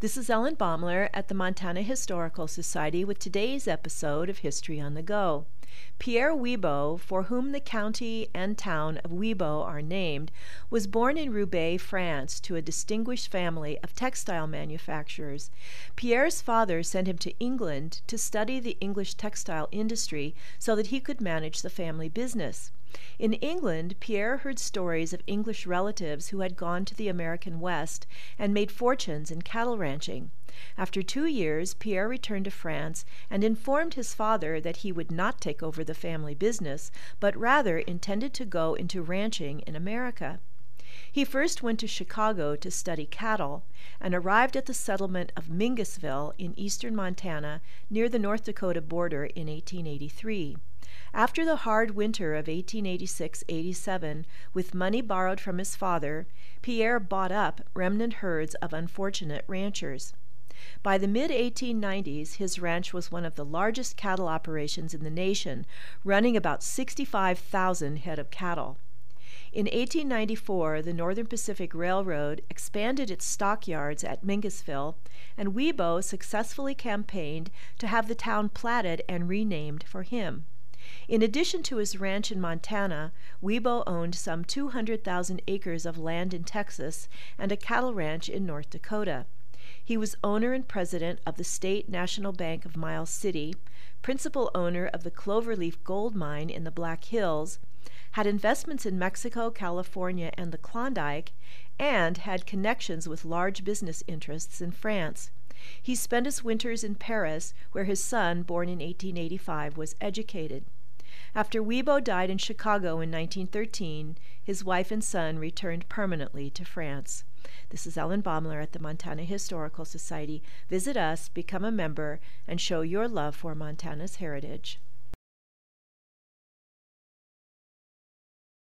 This is Ellen Baumler at the Montana Historical Society with today's episode of History on the Go. Pierre Wibaux, for whom the county and town of Wibaux are named, was born in Roubaix, France, to a distinguished family of textile manufacturers. Pierre's father sent him to England to study the English textile industry so that he could manage the family business. In England, Pierre heard stories of English relatives who had gone to the American West and made fortunes in cattle ranching. After two years, Pierre returned to France and informed his father that he would not take over the family business, but rather intended to go into ranching in America. He first went to Chicago to study cattle, and arrived at the settlement of Mingusville in eastern Montana near the North Dakota border in 1883. After the hard winter of 1886 87, with money borrowed from his father, Pierre bought up remnant herds of unfortunate ranchers. By the mid 1890s, his ranch was one of the largest cattle operations in the nation, running about 65,000 head of cattle. In 1894, the Northern Pacific Railroad expanded its stockyards at Mingusville, and Wibaux successfully campaigned to have the town platted and renamed for him. In addition to his ranch in Montana, Wibaux owned some 200,000 acres of land in Texas and a cattle ranch in North Dakota. He was owner and president of the State National Bank of Miles City, principal owner of the Cloverleaf Gold Mine in the Black Hills, had investments in Mexico, California, and the Klondike, and had connections with large business interests in France. He spent his winters in Paris, where his son, born in 1885, was educated. After Wibaux died in Chicago in 1913, his wife and son returned permanently to France. This is Ellen Baumler at the Montana Historical Society. Visit us, become a member, and show your love for Montana's heritage.